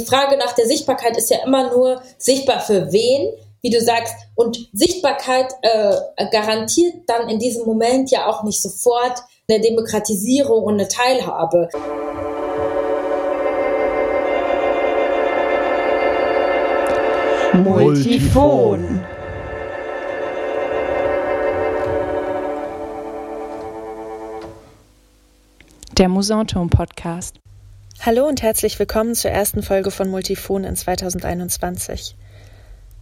Die Frage nach der Sichtbarkeit ist ja immer nur sichtbar für wen, wie du sagst. Und Sichtbarkeit äh, garantiert dann in diesem Moment ja auch nicht sofort eine Demokratisierung und eine Teilhabe. Multifon. Der Musanturm Podcast. Hallo und herzlich willkommen zur ersten Folge von Multifon in 2021.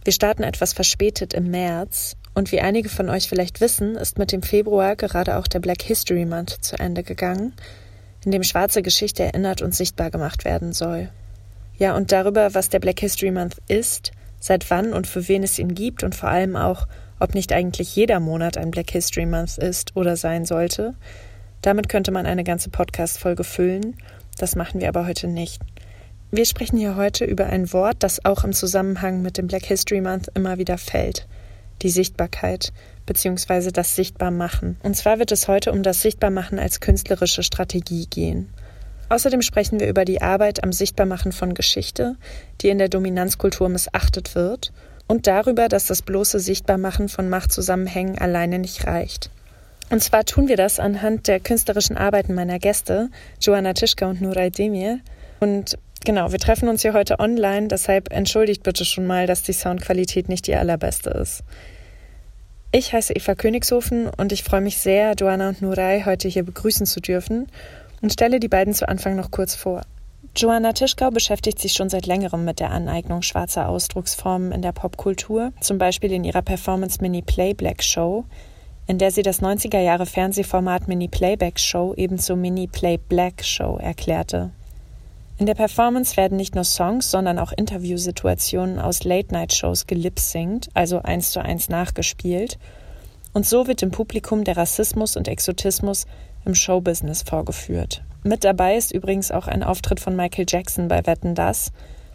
Wir starten etwas verspätet im März und wie einige von euch vielleicht wissen, ist mit dem Februar gerade auch der Black History Month zu Ende gegangen, in dem schwarze Geschichte erinnert und sichtbar gemacht werden soll. Ja, und darüber, was der Black History Month ist, seit wann und für wen es ihn gibt und vor allem auch, ob nicht eigentlich jeder Monat ein Black History Month ist oder sein sollte, damit könnte man eine ganze Podcast-Folge füllen das machen wir aber heute nicht. Wir sprechen hier heute über ein Wort, das auch im Zusammenhang mit dem Black History Month immer wieder fällt. Die Sichtbarkeit bzw. das Sichtbarmachen. Und zwar wird es heute um das Sichtbarmachen als künstlerische Strategie gehen. Außerdem sprechen wir über die Arbeit am Sichtbarmachen von Geschichte, die in der Dominanzkultur missachtet wird, und darüber, dass das bloße Sichtbarmachen von Machtzusammenhängen alleine nicht reicht. Und zwar tun wir das anhand der künstlerischen Arbeiten meiner Gäste, Joanna Tischka und Nuray Demir. Und genau, wir treffen uns hier heute online, deshalb entschuldigt bitte schon mal, dass die Soundqualität nicht die allerbeste ist. Ich heiße Eva Königshofen und ich freue mich sehr, Joanna und Nuray heute hier begrüßen zu dürfen und stelle die beiden zu Anfang noch kurz vor. Joanna Tischkau beschäftigt sich schon seit längerem mit der Aneignung schwarzer Ausdrucksformen in der Popkultur, zum Beispiel in ihrer Performance Mini Play Black Show, in der sie das 90er Jahre Fernsehformat Mini Playback Show ebenso Mini Play Black Show erklärte. In der Performance werden nicht nur Songs, sondern auch Interviewsituationen aus Late-Night-Shows gelipsingt, also eins zu eins nachgespielt. Und so wird dem Publikum der Rassismus und Exotismus im Showbusiness vorgeführt. Mit dabei ist übrigens auch ein Auftritt von Michael Jackson bei Wetten Das,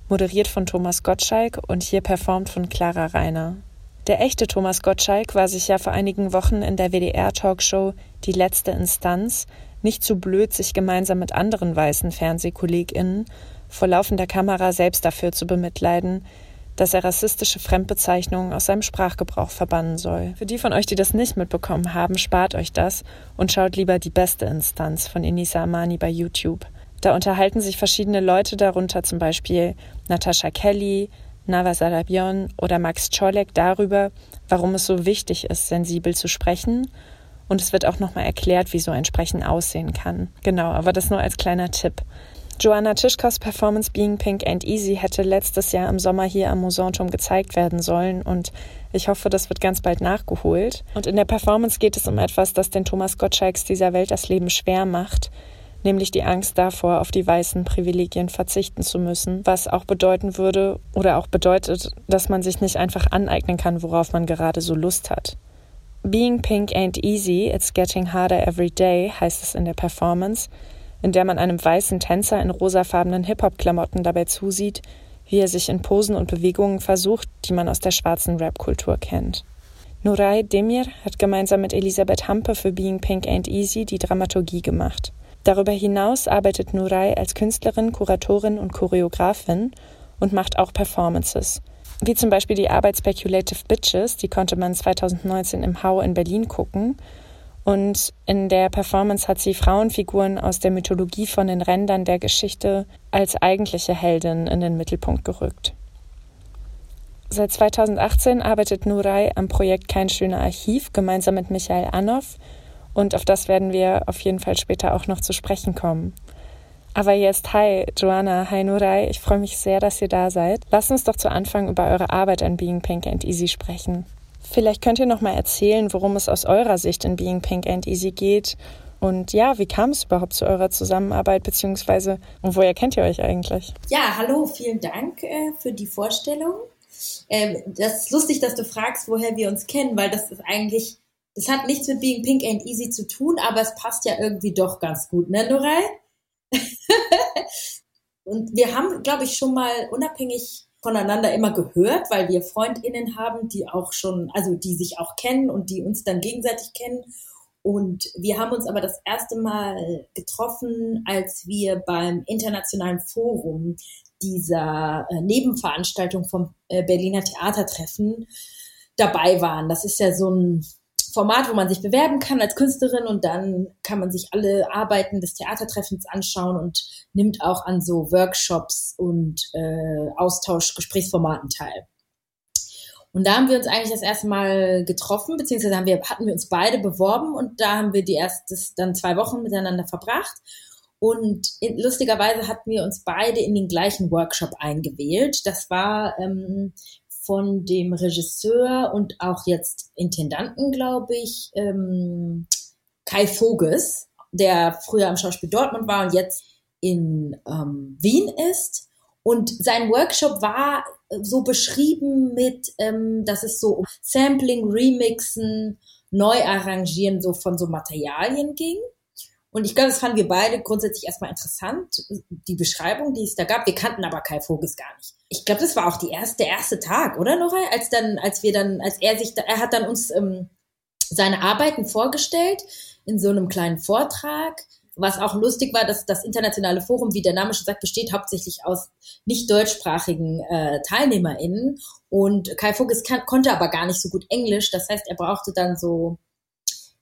moderiert von Thomas Gottschalk und hier performt von Clara Reiner. Der echte Thomas Gottschalk war sich ja vor einigen Wochen in der WDR-Talkshow Die letzte Instanz nicht zu blöd, sich gemeinsam mit anderen weißen FernsehkollegInnen vor laufender Kamera selbst dafür zu bemitleiden, dass er rassistische Fremdbezeichnungen aus seinem Sprachgebrauch verbannen soll. Für die von euch, die das nicht mitbekommen haben, spart euch das und schaut lieber die beste Instanz von Inisa Amani bei YouTube. Da unterhalten sich verschiedene Leute, darunter zum Beispiel Natascha Kelly, Nava Sarabion oder Max Czolek darüber, warum es so wichtig ist, sensibel zu sprechen. Und es wird auch nochmal erklärt, wie so ein Sprechen aussehen kann. Genau, aber das nur als kleiner Tipp. Joanna Tischkos Performance Being Pink and Easy hätte letztes Jahr im Sommer hier am Musanturm gezeigt werden sollen und ich hoffe, das wird ganz bald nachgeholt. Und in der Performance geht es um etwas, das den Thomas Gottschalks dieser Welt das Leben schwer macht, nämlich die Angst davor, auf die weißen Privilegien verzichten zu müssen, was auch bedeuten würde oder auch bedeutet, dass man sich nicht einfach aneignen kann, worauf man gerade so Lust hat. Being pink ain't easy, it's getting harder every day, heißt es in der Performance, in der man einem weißen Tänzer in rosafarbenen Hip-Hop-Klamotten dabei zusieht, wie er sich in Posen und Bewegungen versucht, die man aus der schwarzen Rap-Kultur kennt. Nuray Demir hat gemeinsam mit Elisabeth Hampe für Being Pink Ain't Easy die Dramaturgie gemacht. Darüber hinaus arbeitet Nuray als Künstlerin, Kuratorin und Choreografin und macht auch Performances. Wie zum Beispiel die Arbeit Speculative Bitches, die konnte man 2019 im Hau in Berlin gucken. Und in der Performance hat sie Frauenfiguren aus der Mythologie von den Rändern der Geschichte als eigentliche Heldin in den Mittelpunkt gerückt. Seit 2018 arbeitet Nuray am Projekt Kein schöner Archiv gemeinsam mit Michael Annoff und auf das werden wir auf jeden Fall später auch noch zu sprechen kommen. Aber jetzt, hi Joanna, hi Nurai, ich freue mich sehr, dass ihr da seid. Lasst uns doch zu Anfang über eure Arbeit an Being Pink and Easy sprechen. Vielleicht könnt ihr noch mal erzählen, worum es aus eurer Sicht in Being Pink and Easy geht und ja, wie kam es überhaupt zu eurer Zusammenarbeit, beziehungsweise und woher kennt ihr euch eigentlich? Ja, hallo, vielen Dank äh, für die Vorstellung. Ähm, das ist lustig, dass du fragst, woher wir uns kennen, weil das ist eigentlich das hat nichts mit Being Pink and Easy zu tun, aber es passt ja irgendwie doch ganz gut, ne, Norei? und wir haben, glaube ich, schon mal unabhängig voneinander immer gehört, weil wir Freundinnen haben, die auch schon, also die sich auch kennen und die uns dann gegenseitig kennen. Und wir haben uns aber das erste Mal getroffen, als wir beim Internationalen Forum dieser äh, Nebenveranstaltung vom äh, Berliner Theatertreffen dabei waren. Das ist ja so ein Format, wo man sich bewerben kann als Künstlerin und dann kann man sich alle Arbeiten des Theatertreffens anschauen und nimmt auch an so Workshops und äh, Austausch-Gesprächsformaten teil. Und da haben wir uns eigentlich das erste Mal getroffen, beziehungsweise haben wir, hatten wir uns beide beworben und da haben wir die erstes dann zwei Wochen miteinander verbracht. Und in, lustigerweise hatten wir uns beide in den gleichen Workshop eingewählt. Das war ähm, von dem Regisseur und auch jetzt Intendanten, glaube ich, ähm, Kai Voges, der früher am Schauspiel Dortmund war und jetzt in ähm, Wien ist. Und sein Workshop war so beschrieben mit, ähm, dass es so um Sampling, Remixen, Neuarrangieren so von so Materialien ging. Und ich glaube, das fanden wir beide grundsätzlich erstmal interessant, die Beschreibung, die es da gab. Wir kannten aber Kai Voges gar nicht. Ich glaube, das war auch die erste, der erste Tag, oder Nora? Als dann, als wir dann, als er sich, da, er hat dann uns ähm, seine Arbeiten vorgestellt in so einem kleinen Vortrag. Was auch lustig war, dass das internationale Forum, wie der Name schon sagt, besteht hauptsächlich aus nicht deutschsprachigen äh, TeilnehmerInnen. Und Kai Voges kann, konnte aber gar nicht so gut Englisch. Das heißt, er brauchte dann so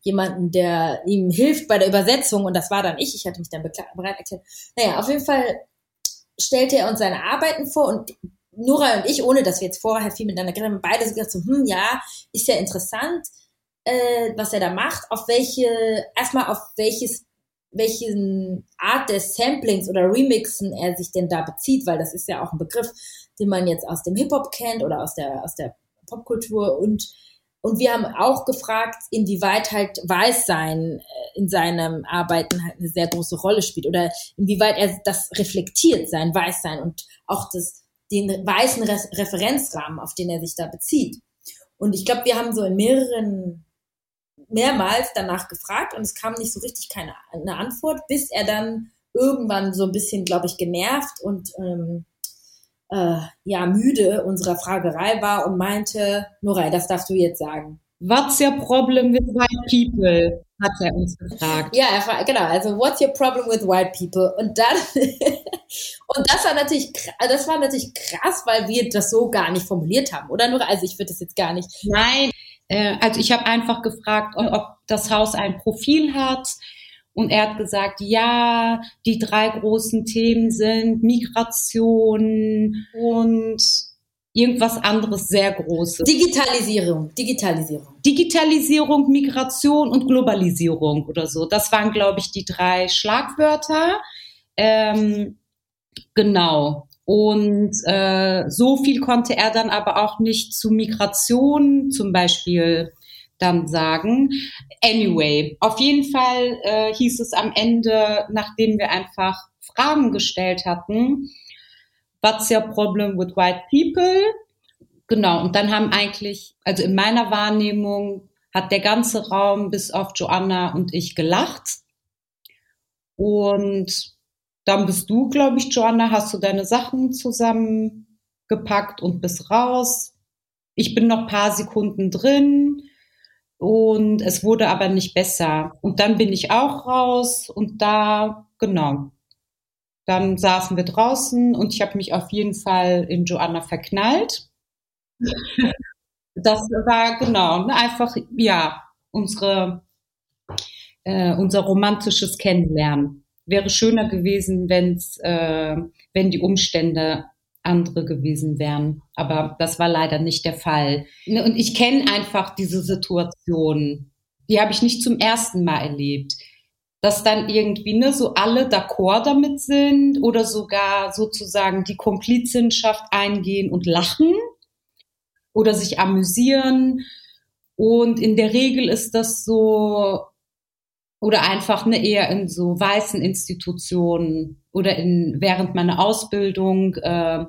jemanden, der ihm hilft bei der Übersetzung und das war dann ich. Ich hatte mich dann bereit erklärt. Naja, auf jeden Fall stellte er uns seine Arbeiten vor und Nora und ich, ohne dass wir jetzt vorher viel miteinander geredet haben, beide gesagt so, hm, ja, ist ja interessant, äh, was er da macht, auf welche, erstmal auf welches, welchen Art des Samplings oder Remixen er sich denn da bezieht, weil das ist ja auch ein Begriff, den man jetzt aus dem Hip-Hop kennt oder aus der, aus der Popkultur und und wir haben auch gefragt, inwieweit halt Weißsein äh, in seinem Arbeiten halt eine sehr große Rolle spielt oder inwieweit er das reflektiert, sein Weißsein und auch das, den weißen Re Referenzrahmen, auf den er sich da bezieht. Und ich glaube, wir haben so in mehreren, mehrmals danach gefragt und es kam nicht so richtig keine eine Antwort, bis er dann irgendwann so ein bisschen, glaube ich, genervt und ähm, äh, ja müde unserer Fragerei war und meinte, Noray, das darfst du jetzt sagen. What's your problem with white people? Hat er uns gefragt. Ja, er genau. Also, what's your problem with white people? Und dann, und das war natürlich, das war natürlich krass, weil wir das so gar nicht formuliert haben, oder? Nur, also ich würde das jetzt gar nicht. Nein, äh, also ich habe einfach gefragt, ob das Haus ein Profil hat und er hat gesagt, ja, die drei großen Themen sind Migration und irgendwas anderes sehr großes. Digitalisierung, Digitalisierung. Digitalisierung, Migration und Globalisierung oder so. Das waren, glaube ich, die drei Schlagwörter. Ähm, genau. Und äh, so viel konnte er dann aber auch nicht zu Migration zum Beispiel dann sagen. Anyway, auf jeden Fall äh, hieß es am Ende, nachdem wir einfach Fragen gestellt hatten, what's your problem with white people? Genau, und dann haben eigentlich, also in meiner Wahrnehmung hat der ganze Raum bis auf Joanna und ich gelacht. Und dann bist du, glaube ich, Joanna, hast du deine Sachen zusammengepackt und bist raus. Ich bin noch paar Sekunden drin und es wurde aber nicht besser. Und dann bin ich auch raus und da, genau. Dann saßen wir draußen und ich habe mich auf jeden Fall in Joanna verknallt. das war genau, einfach, ja, unsere, äh, unser romantisches Kennenlernen. Wäre schöner gewesen, wenn's, äh, wenn die Umstände andere gewesen wären. Aber das war leider nicht der Fall. Ne, und ich kenne einfach diese Situation. Die habe ich nicht zum ersten Mal erlebt. Dass dann irgendwie ne, so alle d'accord damit sind oder sogar sozusagen die Komplizenschaft eingehen und lachen oder sich amüsieren. Und in der Regel ist das so, oder einfach ne, eher in so weißen Institutionen oder in, während meiner Ausbildung, äh,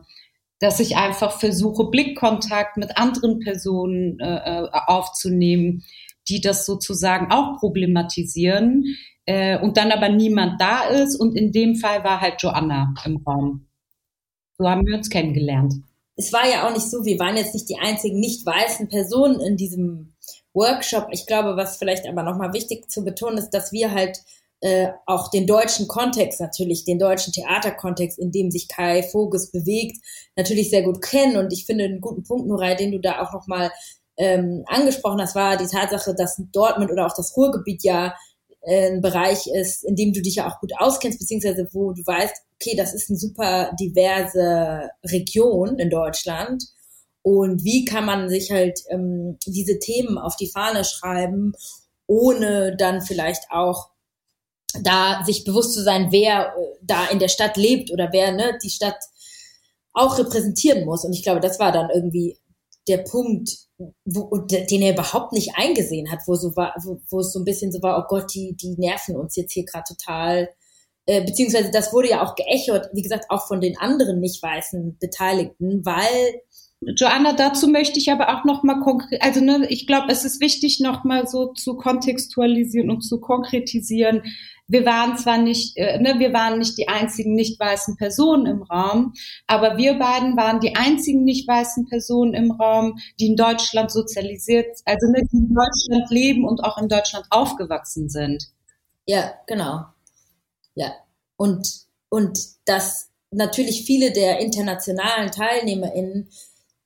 dass ich einfach versuche, Blickkontakt mit anderen Personen äh, äh, aufzunehmen, die das sozusagen auch problematisieren äh, und dann aber niemand da ist. Und in dem Fall war halt Joanna im Raum. So haben wir uns kennengelernt. Es war ja auch nicht so, wir waren jetzt nicht die einzigen nicht weißen Personen in diesem Workshop. Ich glaube, was vielleicht aber nochmal wichtig zu betonen ist, dass wir halt äh, auch den deutschen Kontext natürlich, den deutschen Theaterkontext, in dem sich Kai Voges bewegt, natürlich sehr gut kennen. Und ich finde einen guten Punkt, Nurai, den du da auch nochmal ähm, angesprochen hast, war die Tatsache, dass Dortmund oder auch das Ruhrgebiet ja äh, ein Bereich ist, in dem du dich ja auch gut auskennst, beziehungsweise wo du weißt, okay, das ist eine super diverse Region in Deutschland. Und wie kann man sich halt ähm, diese Themen auf die Fahne schreiben, ohne dann vielleicht auch da sich bewusst zu sein, wer äh, da in der Stadt lebt oder wer ne, die Stadt auch repräsentieren muss. Und ich glaube, das war dann irgendwie der Punkt, wo, den er überhaupt nicht eingesehen hat, wo so war, wo, wo es so ein bisschen so war, oh Gott, die, die nerven uns jetzt hier gerade total. Äh, beziehungsweise das wurde ja auch geechot, wie gesagt, auch von den anderen nicht weißen Beteiligten, weil Joanna, dazu möchte ich aber auch noch mal konkret, also ne, ich glaube, es ist wichtig, noch mal so zu kontextualisieren und zu konkretisieren. Wir waren zwar nicht, äh, ne, wir waren nicht die einzigen nicht weißen Personen im Raum, aber wir beiden waren die einzigen nicht weißen Personen im Raum, die in Deutschland sozialisiert, also ne, die in Deutschland leben und auch in Deutschland aufgewachsen sind. Ja, genau. Ja. Und, und dass natürlich viele der internationalen TeilnehmerInnen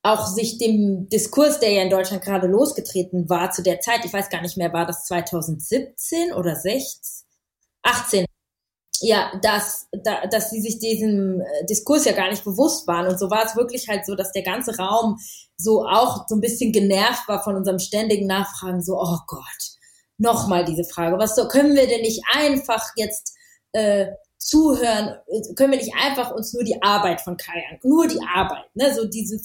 auch sich dem Diskurs, der ja in Deutschland gerade losgetreten war zu der Zeit, ich weiß gar nicht mehr, war das 2017 oder 16, 18, ja, dass, da, dass sie sich diesem äh, Diskurs ja gar nicht bewusst waren. Und so war es wirklich halt so, dass der ganze Raum so auch so ein bisschen genervt war von unserem ständigen Nachfragen, so, oh Gott, nochmal diese Frage, was so, können wir denn nicht einfach jetzt äh, zuhören, können wir nicht einfach uns nur die Arbeit von Kai an, nur die Arbeit, ne, so diese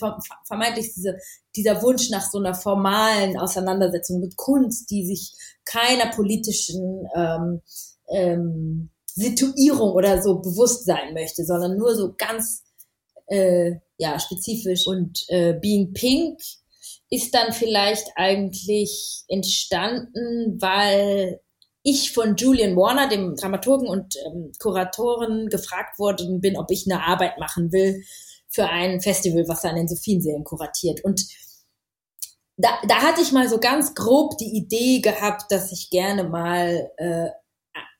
vermeintlich diese, dieser Wunsch nach so einer formalen Auseinandersetzung mit Kunst, die sich keiner politischen ähm, ähm, Situierung oder so bewusst sein möchte, sondern nur so ganz äh, ja spezifisch und äh, Being Pink ist dann vielleicht eigentlich entstanden, weil ich von Julian Warner, dem Dramaturgen und ähm, Kuratoren, gefragt worden bin, ob ich eine Arbeit machen will für ein Festival, was er an den Sophienseelen kuratiert. Und da, da hatte ich mal so ganz grob die Idee gehabt, dass ich gerne mal äh,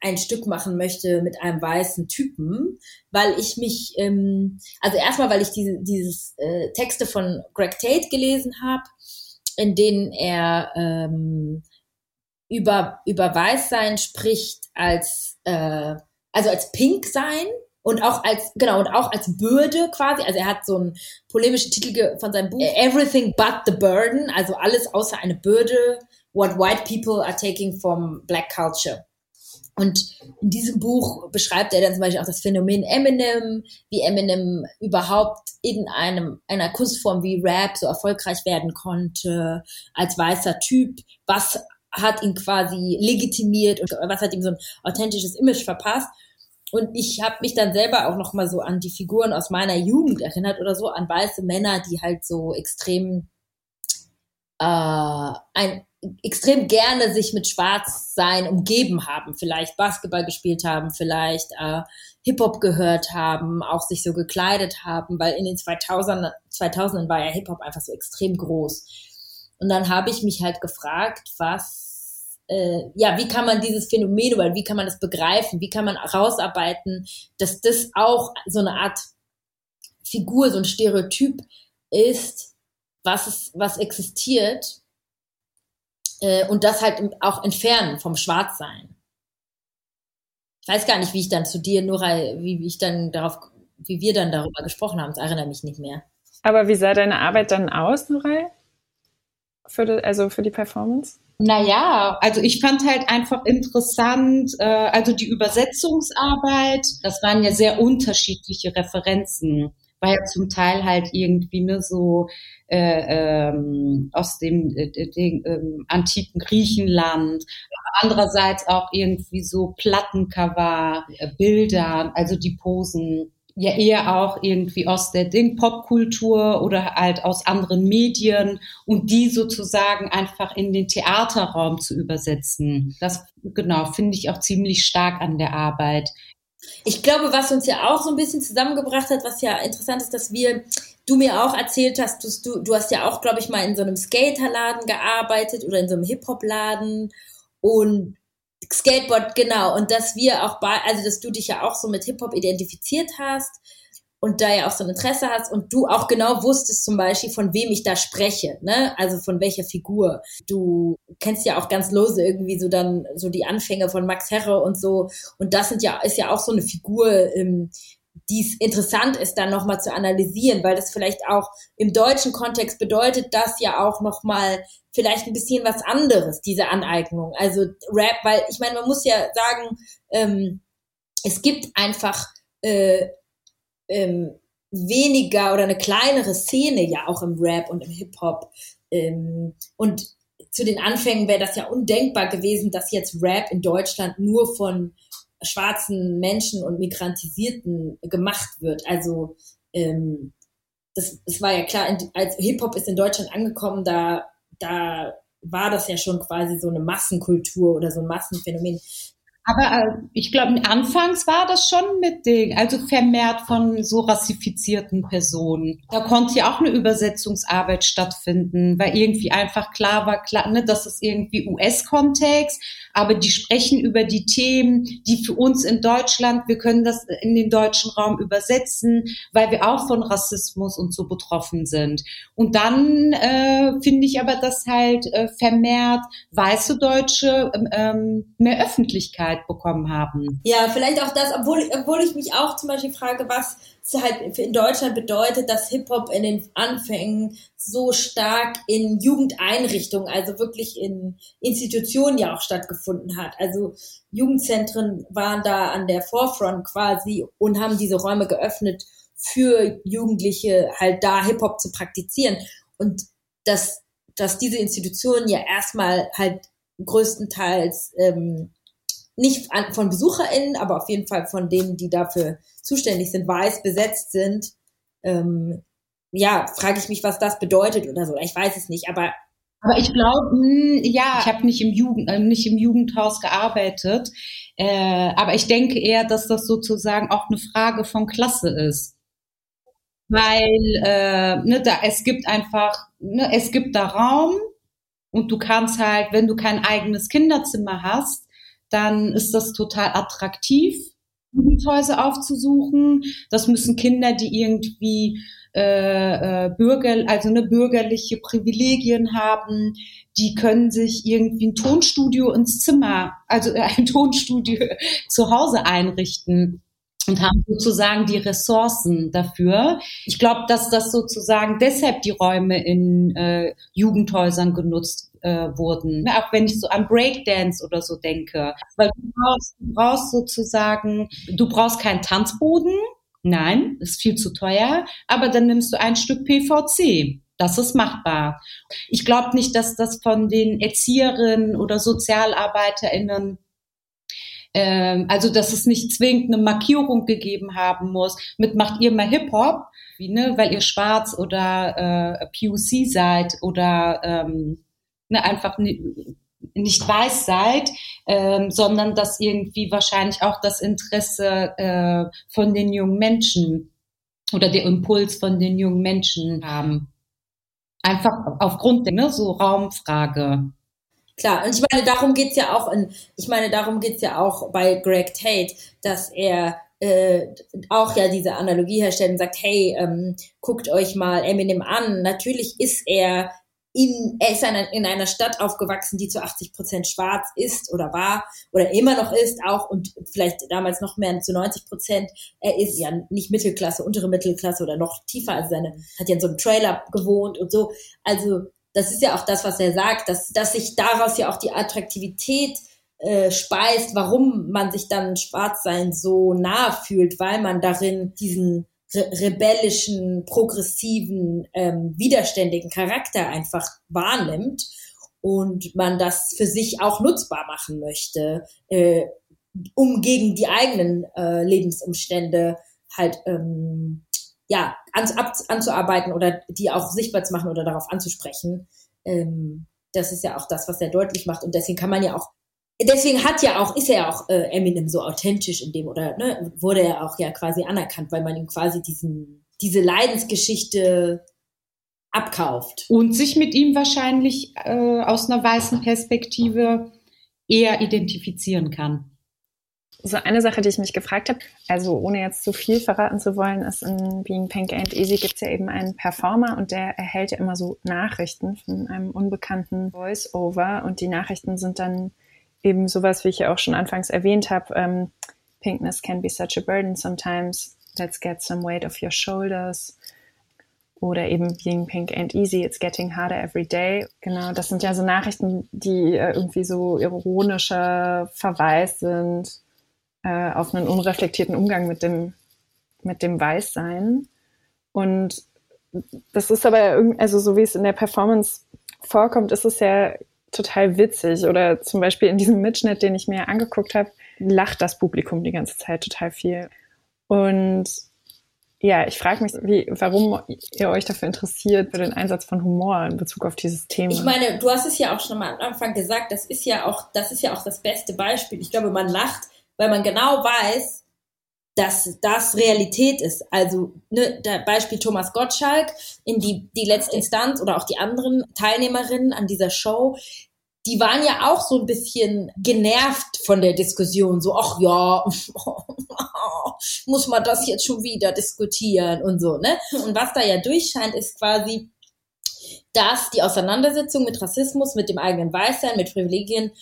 ein Stück machen möchte mit einem weißen Typen, weil ich mich, ähm, also erstmal, weil ich diese dieses äh, Texte von Greg Tate gelesen habe, in denen er ähm, über, über Weißsein spricht als, äh, also als Pink sein und auch als, genau, und auch als Bürde quasi. Also er hat so einen polemischen Titel von seinem Buch, Everything but the Burden, also alles außer eine Bürde, what white people are taking from black culture. Und in diesem Buch beschreibt er dann zum Beispiel auch das Phänomen Eminem, wie Eminem überhaupt in einem, einer Kunstform wie Rap so erfolgreich werden konnte, als weißer Typ, was hat ihn quasi legitimiert und was hat ihm so ein authentisches Image verpasst. Und ich habe mich dann selber auch noch mal so an die Figuren aus meiner Jugend erinnert oder so, an weiße Männer, die halt so extrem äh, ein extrem gerne sich mit Schwarzsein umgeben haben, vielleicht Basketball gespielt haben, vielleicht äh, Hip-Hop gehört haben, auch sich so gekleidet haben, weil in den 2000 2000ern war ja Hip-Hop einfach so extrem groß. Und dann habe ich mich halt gefragt, was, äh, ja, wie kann man dieses Phänomen oder wie kann man das begreifen? Wie kann man herausarbeiten, dass das auch so eine Art Figur, so ein Stereotyp ist, was, es, was existiert äh, und das halt auch entfernen vom Schwarzsein. Ich weiß gar nicht, wie ich dann zu dir, Nora, wie ich dann darauf, wie wir dann darüber gesprochen haben. Das erinnere mich nicht mehr. Aber wie sah deine Arbeit dann aus, Nora? für die, also für die Performance? Naja, also ich fand halt einfach interessant, äh, also die Übersetzungsarbeit, das waren ja sehr unterschiedliche Referenzen, war ja zum Teil halt irgendwie ne, so äh, ähm, aus dem, äh, dem ähm, antiken Griechenland, andererseits auch irgendwie so Plattencover, äh, Bilder, also die Posen ja eher auch irgendwie aus der Ding Popkultur oder halt aus anderen Medien und die sozusagen einfach in den Theaterraum zu übersetzen. Das genau finde ich auch ziemlich stark an der Arbeit. Ich glaube, was uns ja auch so ein bisschen zusammengebracht hat, was ja interessant ist, dass wir, du mir auch erzählt hast, du, du hast ja auch, glaube ich, mal in so einem Skaterladen gearbeitet oder in so einem Hip-Hop-Laden und Skateboard, genau. Und dass wir auch bei, also dass du dich ja auch so mit Hip-Hop identifiziert hast und da ja auch so ein Interesse hast und du auch genau wusstest zum Beispiel, von wem ich da spreche, ne? Also von welcher Figur. Du kennst ja auch ganz lose irgendwie so dann so die Anfänge von Max Herre und so. Und das sind ja, ist ja auch so eine Figur, ähm, die es interessant ist, dann nochmal zu analysieren, weil das vielleicht auch im deutschen Kontext bedeutet das ja auch nochmal vielleicht ein bisschen was anderes, diese Aneignung. Also Rap, weil ich meine, man muss ja sagen, ähm, es gibt einfach äh, ähm, weniger oder eine kleinere Szene ja auch im Rap und im Hip-Hop. Ähm, und zu den Anfängen wäre das ja undenkbar gewesen, dass jetzt Rap in Deutschland nur von schwarzen Menschen und Migrantisierten gemacht wird. Also ähm, das, das war ja klar, als Hip-Hop ist in Deutschland angekommen, da, da war das ja schon quasi so eine Massenkultur oder so ein Massenphänomen. Aber äh, ich glaube, anfangs war das schon mit Ding, also vermehrt von so rassifizierten Personen. Da konnte ja auch eine Übersetzungsarbeit stattfinden, weil irgendwie einfach klar war, klar, ne, das ist irgendwie US-Kontext, aber die sprechen über die Themen, die für uns in Deutschland, wir können das in den deutschen Raum übersetzen, weil wir auch von Rassismus und so betroffen sind. Und dann äh, finde ich aber, dass halt äh, vermehrt weiße Deutsche ähm, ähm mehr Öffentlichkeit bekommen haben. Ja, vielleicht auch das, obwohl, obwohl ich mich auch zum Beispiel frage, was halt in Deutschland bedeutet, dass Hip-Hop in den Anfängen so stark in Jugendeinrichtungen, also wirklich in Institutionen ja auch stattgefunden hat. Also Jugendzentren waren da an der Forefront quasi und haben diese Räume geöffnet für Jugendliche halt da Hip-Hop zu praktizieren. Und dass, dass diese Institutionen ja erstmal halt größtenteils ähm, nicht von BesucherInnen, aber auf jeden Fall von denen, die dafür zuständig sind, weiß besetzt sind, ähm, ja, frage ich mich, was das bedeutet oder so. Ich weiß es nicht, aber aber ich glaube, hm, ja, ich habe nicht im Jugend, äh, nicht im Jugendhaus gearbeitet, äh, aber ich denke eher, dass das sozusagen auch eine Frage von Klasse ist, weil äh, ne, da es gibt einfach, ne, es gibt da Raum und du kannst halt, wenn du kein eigenes Kinderzimmer hast, dann ist das total attraktiv, Jugendhäuser aufzusuchen. Das müssen Kinder, die irgendwie äh, äh, Bürger, also eine bürgerliche Privilegien haben, die können sich irgendwie ein Tonstudio ins Zimmer, also ein Tonstudio zu Hause einrichten und haben sozusagen die Ressourcen dafür. Ich glaube, dass das sozusagen deshalb die Räume in äh, Jugendhäusern genutzt äh, wurden. Ne, auch wenn ich so an Breakdance oder so denke. Weil du brauchst, du brauchst sozusagen, du brauchst keinen Tanzboden. Nein, ist viel zu teuer. Aber dann nimmst du ein Stück PVC. Das ist machbar. Ich glaube nicht, dass das von den Erzieherinnen oder SozialarbeiterInnen ähm, also dass es nicht zwingend eine Markierung gegeben haben muss, mit macht ihr mal Hip-Hop, wie, ne, weil ihr schwarz oder äh, POC seid oder ähm, ne, einfach nicht weiß seid, ähm, sondern dass irgendwie wahrscheinlich auch das Interesse äh, von den jungen Menschen oder der Impuls von den jungen Menschen haben. Einfach aufgrund der ne, so Raumfrage. Klar, und ich meine, darum geht's ja auch in, ich meine, darum geht's ja auch bei Greg Tate, dass er äh, auch ja diese Analogie herstellt und sagt, hey, ähm, guckt euch mal Eminem an. Natürlich ist er in, er ist in einer Stadt aufgewachsen, die zu 80 Prozent schwarz ist oder war oder immer noch ist auch und vielleicht damals noch mehr zu 90 Prozent. Er ist ja nicht Mittelklasse, untere Mittelklasse oder noch tiefer. Also seine, hat ja in so einem Trailer gewohnt und so. Also das ist ja auch das, was er sagt, dass, dass sich daraus ja auch die Attraktivität äh, speist, warum man sich dann Schwarzsein so nah fühlt, weil man darin diesen re rebellischen, progressiven, ähm, widerständigen Charakter einfach wahrnimmt und man das für sich auch nutzbar machen möchte, äh, um gegen die eigenen äh, Lebensumstände halt ähm, ja an, ab, anzuarbeiten oder die auch sichtbar zu machen oder darauf anzusprechen. Ähm, das ist ja auch das, was er deutlich macht und deswegen kann man ja auch deswegen hat ja auch, ist er ja auch äh, Eminem so authentisch in dem, oder ne, wurde er auch ja quasi anerkannt, weil man ihm quasi diesen, diese Leidensgeschichte abkauft. Und sich mit ihm wahrscheinlich äh, aus einer weißen Perspektive eher identifizieren kann. So eine Sache, die ich mich gefragt habe, also ohne jetzt zu viel verraten zu wollen, ist in Being Pink and Easy gibt es ja eben einen Performer und der erhält ja immer so Nachrichten von einem unbekannten Voice-Over und die Nachrichten sind dann eben sowas, wie ich ja auch schon anfangs erwähnt habe, ähm, Pinkness can be such a burden sometimes, let's get some weight off your shoulders oder eben Being Pink and Easy, It's Getting Harder Every Day. Genau, das sind ja so Nachrichten, die äh, irgendwie so ironischer Verweis sind äh, auf einen unreflektierten Umgang mit dem, mit dem Weißsein. Und das ist aber, also so wie es in der Performance vorkommt, ist es ja total witzig. Oder zum Beispiel in diesem Mitschnitt, den ich mir angeguckt habe, lacht das Publikum die ganze Zeit total viel. Und ja, ich frage mich, wie, warum ihr euch dafür interessiert, für den Einsatz von Humor in Bezug auf dieses Thema. Ich meine, du hast es ja auch schon mal am Anfang gesagt, das ist ja auch, das ist ja auch das beste Beispiel. Ich glaube, man lacht, weil man genau weiß, dass das Realität ist. Also ne, der Beispiel Thomas Gottschalk in die, die letzte Instanz oder auch die anderen Teilnehmerinnen an dieser Show, die waren ja auch so ein bisschen genervt von der Diskussion. So, ach ja, muss man das jetzt schon wieder diskutieren und so, ne? Und was da ja durchscheint, ist quasi, dass die Auseinandersetzung mit Rassismus, mit dem eigenen Weißsein, mit Privilegien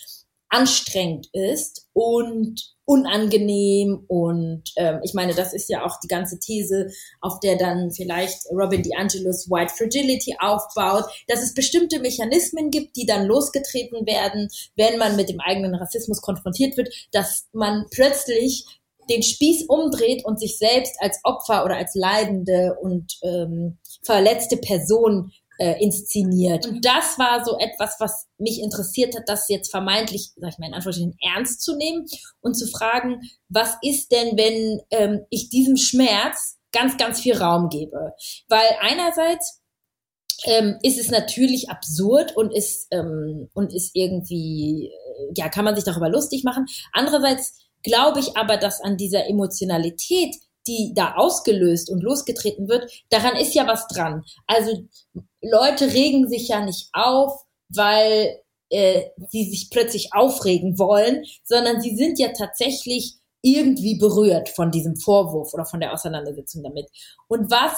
anstrengend ist und unangenehm und ähm, ich meine, das ist ja auch die ganze These, auf der dann vielleicht Robin DeAngelos White Fragility aufbaut, dass es bestimmte Mechanismen gibt, die dann losgetreten werden, wenn man mit dem eigenen Rassismus konfrontiert wird, dass man plötzlich den Spieß umdreht und sich selbst als Opfer oder als leidende und ähm, verletzte Person äh, inszeniert. Und das war so etwas, was mich interessiert hat, das jetzt vermeintlich, sag ich mal in Anführungsstrichen, ernst zu nehmen und zu fragen, was ist denn, wenn ähm, ich diesem Schmerz ganz, ganz viel Raum gebe? Weil einerseits ähm, ist es natürlich absurd und ist ähm, und ist irgendwie äh, ja kann man sich darüber lustig machen. Andererseits glaube ich aber, dass an dieser Emotionalität die da ausgelöst und losgetreten wird, daran ist ja was dran. Also Leute regen sich ja nicht auf, weil äh, sie sich plötzlich aufregen wollen, sondern sie sind ja tatsächlich irgendwie berührt von diesem Vorwurf oder von der Auseinandersetzung damit. Und was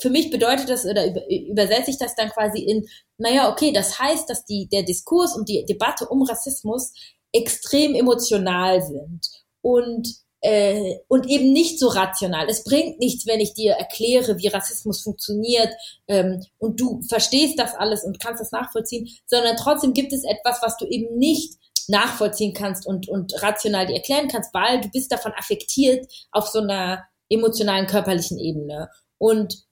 für mich bedeutet das oder übersetze ich das dann quasi in, naja, okay, das heißt, dass die, der Diskurs und die Debatte um Rassismus extrem emotional sind. Und äh, und eben nicht so rational. Es bringt nichts, wenn ich dir erkläre, wie Rassismus funktioniert ähm, und du verstehst das alles und kannst das nachvollziehen, sondern trotzdem gibt es etwas, was du eben nicht nachvollziehen kannst und, und rational dir erklären kannst, weil du bist davon affektiert auf so einer emotionalen, körperlichen Ebene. Und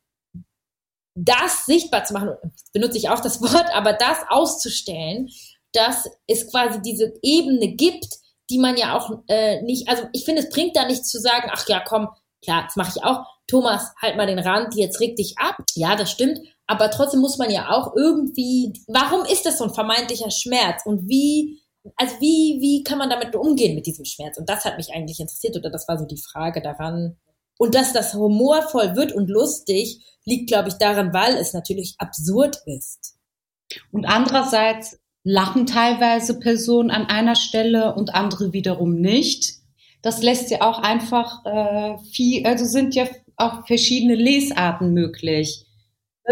das sichtbar zu machen, benutze ich auch das Wort, aber das auszustellen, dass es quasi diese Ebene gibt, die man ja auch äh, nicht, also ich finde, es bringt da nichts zu sagen, ach ja, komm, klar, das mache ich auch. Thomas, halt mal den Rand, jetzt reg dich ab. Ja, das stimmt. Aber trotzdem muss man ja auch irgendwie, warum ist das so ein vermeintlicher Schmerz? Und wie, also wie, wie kann man damit umgehen mit diesem Schmerz? Und das hat mich eigentlich interessiert oder das war so die Frage daran. Und dass das humorvoll wird und lustig, liegt, glaube ich, daran, weil es natürlich absurd ist. Und andererseits lachen teilweise Personen an einer Stelle und andere wiederum nicht. Das lässt ja auch einfach äh, viel, also sind ja auch verschiedene Lesarten möglich.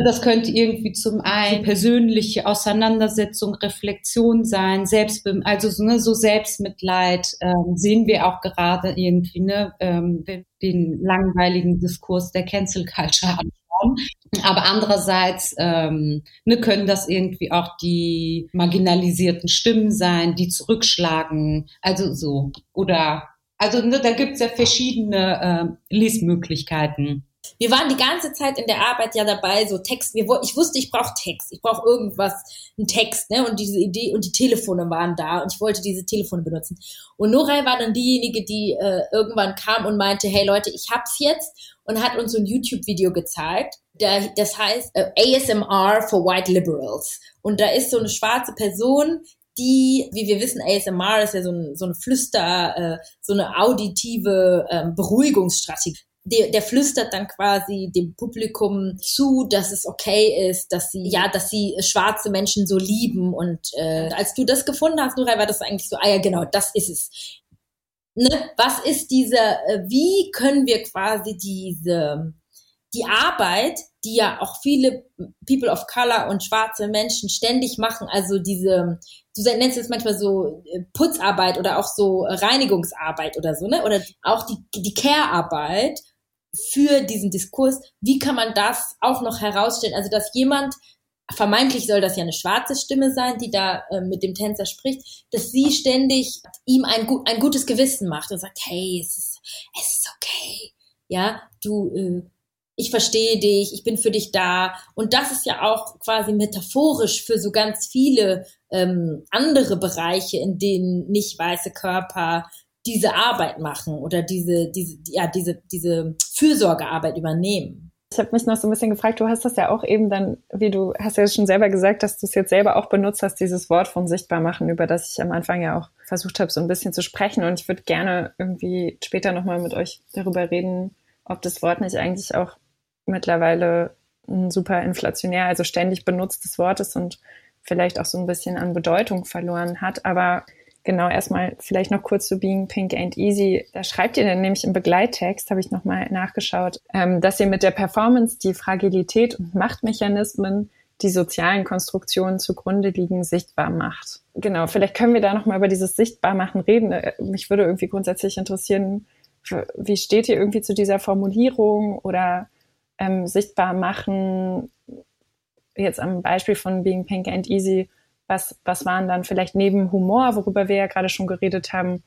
Das könnte irgendwie zum einen persönliche Auseinandersetzung, Reflexion sein, Selbstbem also so, ne, so Selbstmitleid ähm, sehen wir auch gerade irgendwie, ne, ähm, den langweiligen Diskurs der Cancel Culture Frauen. Aber andererseits ähm, ne, können das irgendwie auch die marginalisierten Stimmen sein, die zurückschlagen. Also so. Oder also ne, da gibt's ja verschiedene äh, Lesmöglichkeiten. Wir waren die ganze Zeit in der Arbeit ja dabei, so Text. Wir, ich wusste, ich brauche Text, ich brauche irgendwas, einen Text, ne? Und diese Idee und die Telefone waren da und ich wollte diese Telefone benutzen. Und Noray war dann diejenige, die äh, irgendwann kam und meinte, hey Leute, ich hab's jetzt und hat uns so ein YouTube-Video gezeigt. das heißt äh, ASMR for White Liberals. Und da ist so eine schwarze Person, die, wie wir wissen, ASMR ist ja so, ein, so eine Flüster, äh, so eine auditive ähm, Beruhigungsstrategie der, der flüstert dann quasi dem Publikum zu, dass es okay ist, dass sie, ja, dass sie schwarze Menschen so lieben. Und äh, als du das gefunden hast, Nurai, war das eigentlich so, ah ja, genau, das ist es. Ne? Was ist diese, äh, wie können wir quasi diese, die Arbeit, die ja auch viele People of Color und schwarze Menschen ständig machen, also diese, du nennst es manchmal so äh, Putzarbeit oder auch so Reinigungsarbeit oder so, ne? Oder auch die, die Care-Arbeit für diesen Diskurs, wie kann man das auch noch herausstellen? Also, dass jemand, vermeintlich soll das ja eine schwarze Stimme sein, die da äh, mit dem Tänzer spricht, dass sie ständig ihm ein, ein gutes Gewissen macht und sagt, hey, es ist, es ist okay. Ja, du, äh, ich verstehe dich, ich bin für dich da. Und das ist ja auch quasi metaphorisch für so ganz viele ähm, andere Bereiche, in denen nicht weiße Körper diese Arbeit machen oder diese, diese, ja, diese, diese Fürsorgearbeit übernehmen. Ich habe mich noch so ein bisschen gefragt, du hast das ja auch eben dann, wie du hast ja schon selber gesagt, dass du es jetzt selber auch benutzt hast, dieses Wort von sichtbar machen, über das ich am Anfang ja auch versucht habe, so ein bisschen zu sprechen. Und ich würde gerne irgendwie später nochmal mit euch darüber reden, ob das Wort nicht eigentlich auch mittlerweile ein super inflationär, also ständig benutztes Wort ist und vielleicht auch so ein bisschen an Bedeutung verloren hat. Aber Genau, erstmal vielleicht noch kurz zu Being Pink and Easy. Da schreibt ihr dann nämlich im Begleittext, habe ich nochmal nachgeschaut, ähm, dass ihr mit der Performance die Fragilität und Machtmechanismen, die sozialen Konstruktionen zugrunde liegen, sichtbar macht. Genau, vielleicht können wir da nochmal über dieses Sichtbarmachen reden. Äh, mich würde irgendwie grundsätzlich interessieren, wie steht ihr irgendwie zu dieser Formulierung oder ähm, sichtbar machen, jetzt am Beispiel von Being Pink and Easy, was, was waren dann vielleicht neben Humor, worüber wir ja gerade schon geredet haben,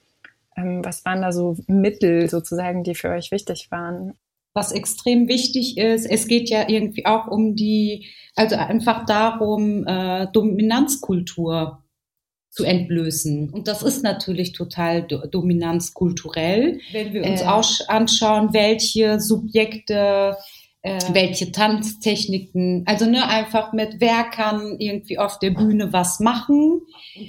ähm, was waren da so Mittel sozusagen, die für euch wichtig waren? Was extrem wichtig ist, es geht ja irgendwie auch um die, also einfach darum, äh, Dominanzkultur zu entblößen. Und das ist natürlich total do dominanzkulturell. Wenn wir uns äh. auch anschauen, welche Subjekte äh, welche Tanztechniken, also ne, einfach mit wer kann irgendwie auf der Bühne was machen,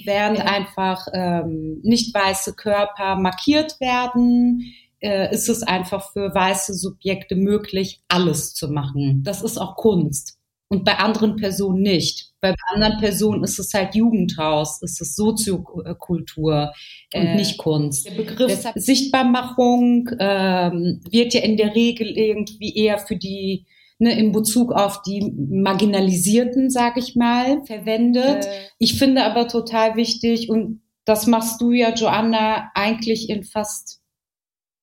werden ja. einfach ähm, nicht weiße Körper markiert werden, äh, ist es einfach für weiße Subjekte möglich, alles zu machen. Das ist auch Kunst und bei anderen Personen nicht. Bei anderen Personen ist es halt Jugendhaus, ist es Soziokultur und äh, nicht Kunst. Der Begriff Sichtbarmachung ähm, wird ja in der Regel irgendwie eher für die ne, in Bezug auf die Marginalisierten, sag ich mal, verwendet. Äh. Ich finde aber total wichtig und das machst du ja, Joanna, eigentlich in fast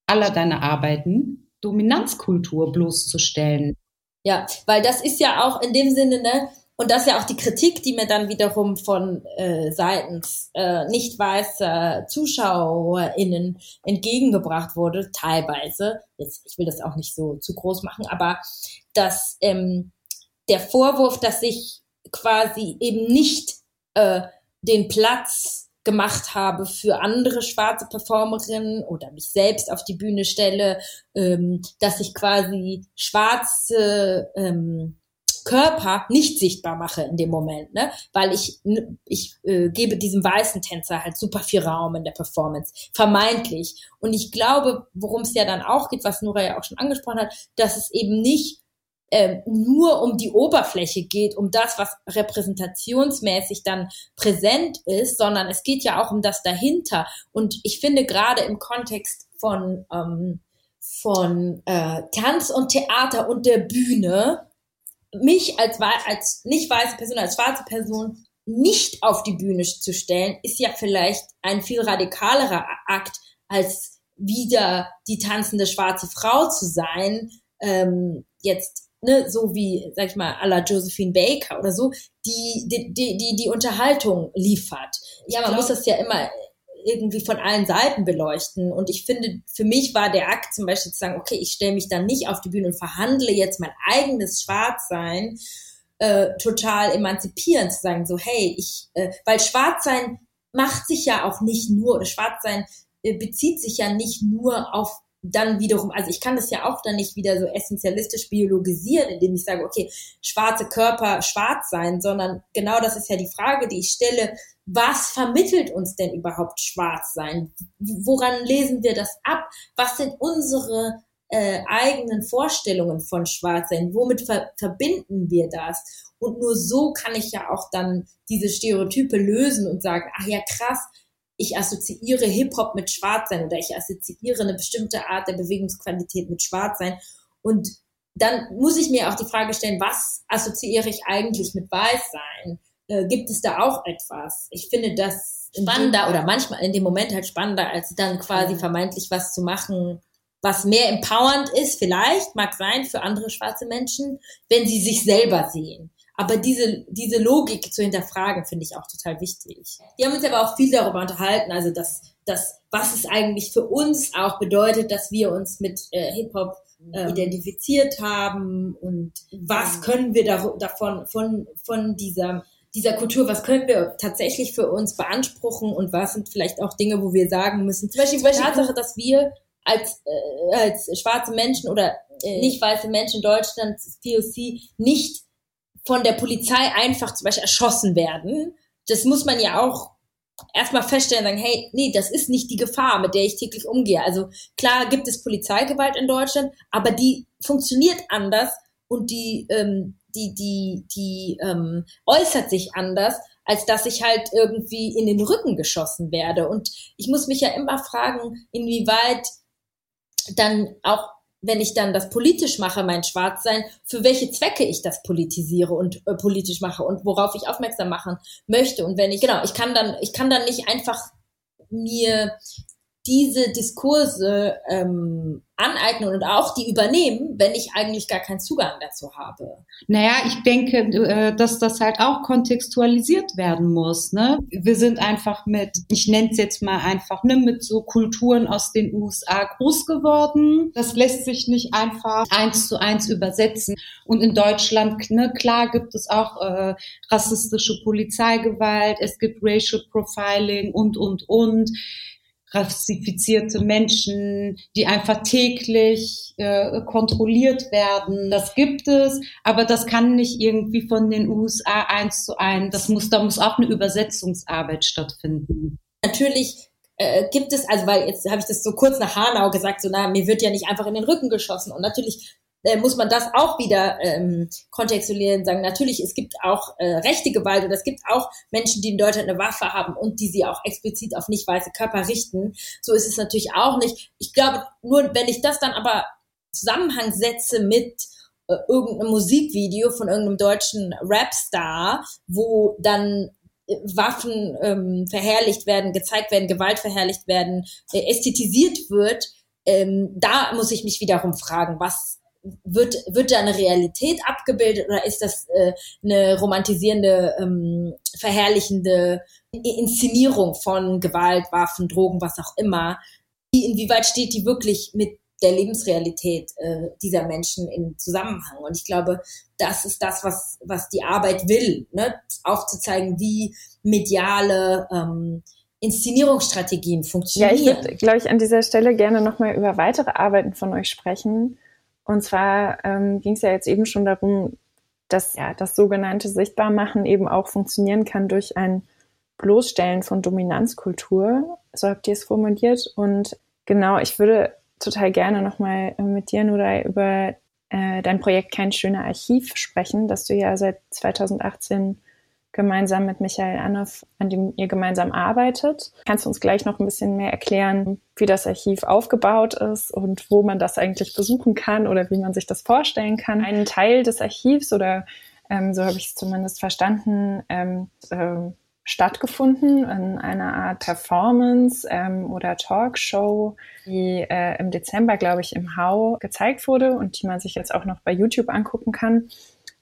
aller deiner Arbeiten, Dominanzkultur bloßzustellen. Ja, weil das ist ja auch in dem Sinne, ne, und das ist ja auch die Kritik, die mir dann wiederum von äh, seitens äh, nicht weißer ZuschauerInnen entgegengebracht wurde, teilweise. Jetzt, ich will das auch nicht so zu groß machen, aber dass ähm, der Vorwurf, dass ich quasi eben nicht äh, den Platz gemacht habe für andere schwarze Performerinnen oder mich selbst auf die Bühne stelle, ähm, dass ich quasi schwarze ähm, Körper nicht sichtbar mache in dem Moment, ne? weil ich, ich äh, gebe diesem weißen Tänzer halt super viel Raum in der Performance, vermeintlich. Und ich glaube, worum es ja dann auch geht, was Nora ja auch schon angesprochen hat, dass es eben nicht ähm, nur um die Oberfläche geht, um das, was repräsentationsmäßig dann präsent ist, sondern es geht ja auch um das dahinter. Und ich finde gerade im Kontext von, ähm, von äh, Tanz und Theater und der Bühne, mich als, als nicht weiße Person, als schwarze Person nicht auf die Bühne zu stellen, ist ja vielleicht ein viel radikalerer Akt, als wieder die tanzende schwarze Frau zu sein, ähm, jetzt ne, so wie, sag ich mal, à la Josephine Baker oder so, die die, die, die, die Unterhaltung liefert. Ja, man muss das ja immer irgendwie von allen Seiten beleuchten. Und ich finde, für mich war der Akt zum Beispiel zu sagen, okay, ich stelle mich dann nicht auf die Bühne und verhandle jetzt mein eigenes Schwarzsein äh, total emanzipierend, zu sagen, so, hey, ich, äh, weil Schwarzsein macht sich ja auch nicht nur, oder Schwarzsein äh, bezieht sich ja nicht nur auf dann wiederum, also ich kann das ja auch dann nicht wieder so essentialistisch biologisieren, indem ich sage, okay, schwarze Körper schwarz sein, sondern genau das ist ja die Frage, die ich stelle, was vermittelt uns denn überhaupt schwarz sein? Woran lesen wir das ab? Was sind unsere äh, eigenen Vorstellungen von Schwarzsein? Womit ver verbinden wir das? Und nur so kann ich ja auch dann diese Stereotype lösen und sagen, ach ja, krass, ich assoziiere Hip-Hop mit Schwarzsein oder ich assoziiere eine bestimmte Art der Bewegungsqualität mit Schwarzsein. Und dann muss ich mir auch die Frage stellen, was assoziiere ich eigentlich mit Weißsein? Äh, gibt es da auch etwas? Ich finde das spannender oder manchmal in dem Moment halt spannender, als dann quasi vermeintlich was zu machen, was mehr empowernd ist, vielleicht, mag sein, für andere schwarze Menschen, wenn sie sich selber sehen. Aber diese, diese Logik zu hinterfragen, finde ich auch total wichtig. Wir haben uns aber auch viel darüber unterhalten, also dass, dass was es eigentlich für uns auch bedeutet, dass wir uns mit äh, Hip-Hop äh, identifiziert haben und was können wir da, davon, von, von dieser dieser Kultur, was können wir tatsächlich für uns beanspruchen und was sind vielleicht auch Dinge, wo wir sagen müssen. Zum Beispiel, die Tatsache, dass wir als, äh, als schwarze Menschen oder äh, nicht weiße Menschen in Deutschland, POC, nicht von der Polizei einfach zum Beispiel erschossen werden. Das muss man ja auch erstmal feststellen, sagen, hey, nee, das ist nicht die Gefahr, mit der ich täglich umgehe. Also klar gibt es Polizeigewalt in Deutschland, aber die funktioniert anders und die, ähm, die, die, die ähm, äußert sich anders, als dass ich halt irgendwie in den Rücken geschossen werde. Und ich muss mich ja immer fragen, inwieweit dann auch wenn ich dann das politisch mache, mein Schwarzsein, für welche Zwecke ich das politisiere und äh, politisch mache und worauf ich aufmerksam machen möchte. Und wenn ich, genau, ich kann dann, ich kann dann nicht einfach mir diese Diskurse ähm, aneignen und auch die übernehmen, wenn ich eigentlich gar keinen Zugang dazu habe. Naja, ich denke, äh, dass das halt auch kontextualisiert werden muss. Ne? Wir sind einfach mit, ich nenne es jetzt mal einfach, ne, mit so Kulturen aus den USA groß geworden. Das lässt sich nicht einfach eins zu eins übersetzen. Und in Deutschland, ne, klar gibt es auch äh, rassistische Polizeigewalt, es gibt Racial Profiling und, und, und rassifizierte Menschen, die einfach täglich äh, kontrolliert werden. Das gibt es, aber das kann nicht irgendwie von den USA eins zu eins. Das muss, da muss auch eine Übersetzungsarbeit stattfinden. Natürlich äh, gibt es, also weil jetzt habe ich das so kurz nach Hanau gesagt, so na, mir wird ja nicht einfach in den Rücken geschossen. Und natürlich äh, muss man das auch wieder ähm, kontextualisieren, sagen, natürlich, es gibt auch äh, rechte Gewalt und es gibt auch Menschen, die in Deutschland eine Waffe haben und die sie auch explizit auf nicht weiße Körper richten. So ist es natürlich auch nicht. Ich glaube, nur wenn ich das dann aber Zusammenhang setze mit äh, irgendeinem Musikvideo von irgendeinem deutschen Rapstar, wo dann äh, Waffen ähm, verherrlicht werden, gezeigt werden, Gewalt verherrlicht werden, äh, ästhetisiert wird, ähm, da muss ich mich wiederum fragen, was wird, wird da eine Realität abgebildet oder ist das äh, eine romantisierende, ähm, verherrlichende Inszenierung von Gewalt, Waffen, Drogen, was auch immer? Wie, inwieweit steht die wirklich mit der Lebensrealität äh, dieser Menschen in Zusammenhang? Und ich glaube, das ist das, was, was die Arbeit will, ne? aufzuzeigen, wie mediale ähm, Inszenierungsstrategien funktionieren. Ja, ich würde, glaube ich, an dieser Stelle gerne nochmal über weitere Arbeiten von euch sprechen und zwar ähm, ging es ja jetzt eben schon darum, dass ja das sogenannte Sichtbarmachen eben auch funktionieren kann durch ein Bloßstellen von Dominanzkultur. So habt ihr es formuliert. Und genau, ich würde total gerne nochmal mit dir, Nuray, über äh, dein Projekt Kein schöner Archiv sprechen, das du ja seit 2018 gemeinsam mit Michael Annoff, an dem ihr gemeinsam arbeitet. Kannst du uns gleich noch ein bisschen mehr erklären, wie das Archiv aufgebaut ist und wo man das eigentlich besuchen kann oder wie man sich das vorstellen kann? Ein Teil des Archivs oder ähm, so habe ich es zumindest verstanden, ähm, äh, stattgefunden in einer Art Performance ähm, oder Talkshow, die äh, im Dezember, glaube ich, im Hau gezeigt wurde und die man sich jetzt auch noch bei YouTube angucken kann.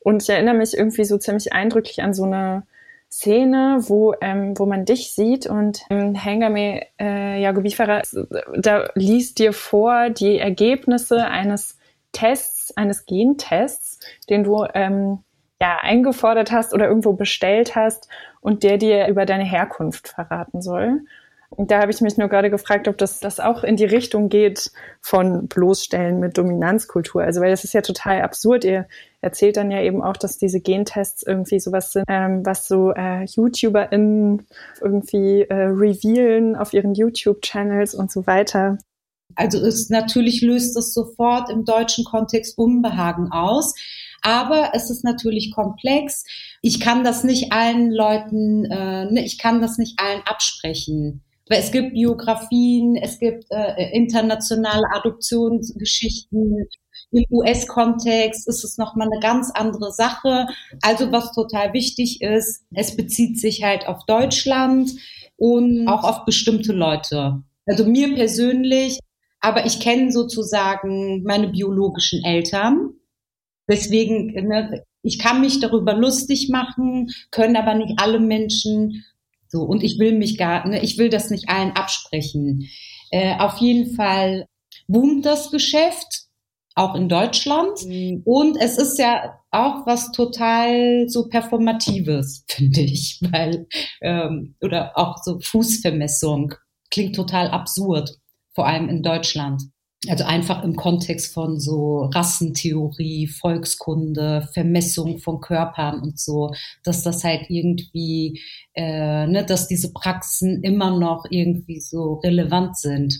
Und ich erinnere mich irgendwie so ziemlich eindrücklich an so eine Szene, wo, ähm, wo man dich sieht und ähm, Hengame äh, Jagobifara, da liest dir vor die Ergebnisse eines Tests, eines Gentests, den du ähm, ja eingefordert hast oder irgendwo bestellt hast und der dir über deine Herkunft verraten soll. Da habe ich mich nur gerade gefragt, ob das, das auch in die Richtung geht von Bloßstellen mit Dominanzkultur. Also, weil das ist ja total absurd. Ihr erzählt dann ja eben auch, dass diese Gentests irgendwie sowas sind, ähm, was so äh, YouTuberInnen irgendwie äh, revealen auf ihren YouTube-Channels und so weiter. Also ist natürlich löst es sofort im deutschen Kontext Unbehagen aus. Aber es ist natürlich komplex. Ich kann das nicht allen Leuten, äh, ne, ich kann das nicht allen absprechen. Weil es gibt Biografien, es gibt äh, internationale Adoptionsgeschichten. Im US-Kontext ist es nochmal eine ganz andere Sache. Also was total wichtig ist, es bezieht sich halt auf Deutschland und auch auf bestimmte Leute. Also mir persönlich, aber ich kenne sozusagen meine biologischen Eltern. Deswegen, ne, ich kann mich darüber lustig machen, können aber nicht alle Menschen. So, und ich will mich gar, ne, ich will das nicht allen absprechen. Äh, auf jeden Fall boomt das Geschäft, auch in Deutschland. Mhm. Und es ist ja auch was total so performatives, finde ich, weil ähm, oder auch so Fußvermessung klingt total absurd, vor allem in Deutschland. Also einfach im Kontext von so Rassentheorie, Volkskunde, Vermessung von Körpern und so, dass das halt irgendwie, äh, ne, dass diese Praxen immer noch irgendwie so relevant sind.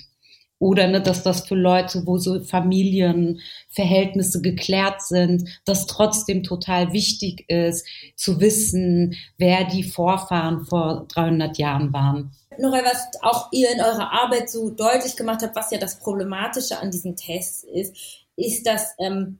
Oder ne, dass das für Leute, wo so Familienverhältnisse geklärt sind, das trotzdem total wichtig ist, zu wissen, wer die Vorfahren vor 300 Jahren waren. Nora, was auch ihr in eurer Arbeit so deutlich gemacht habt, was ja das Problematische an diesen Tests ist, ist, dass ähm,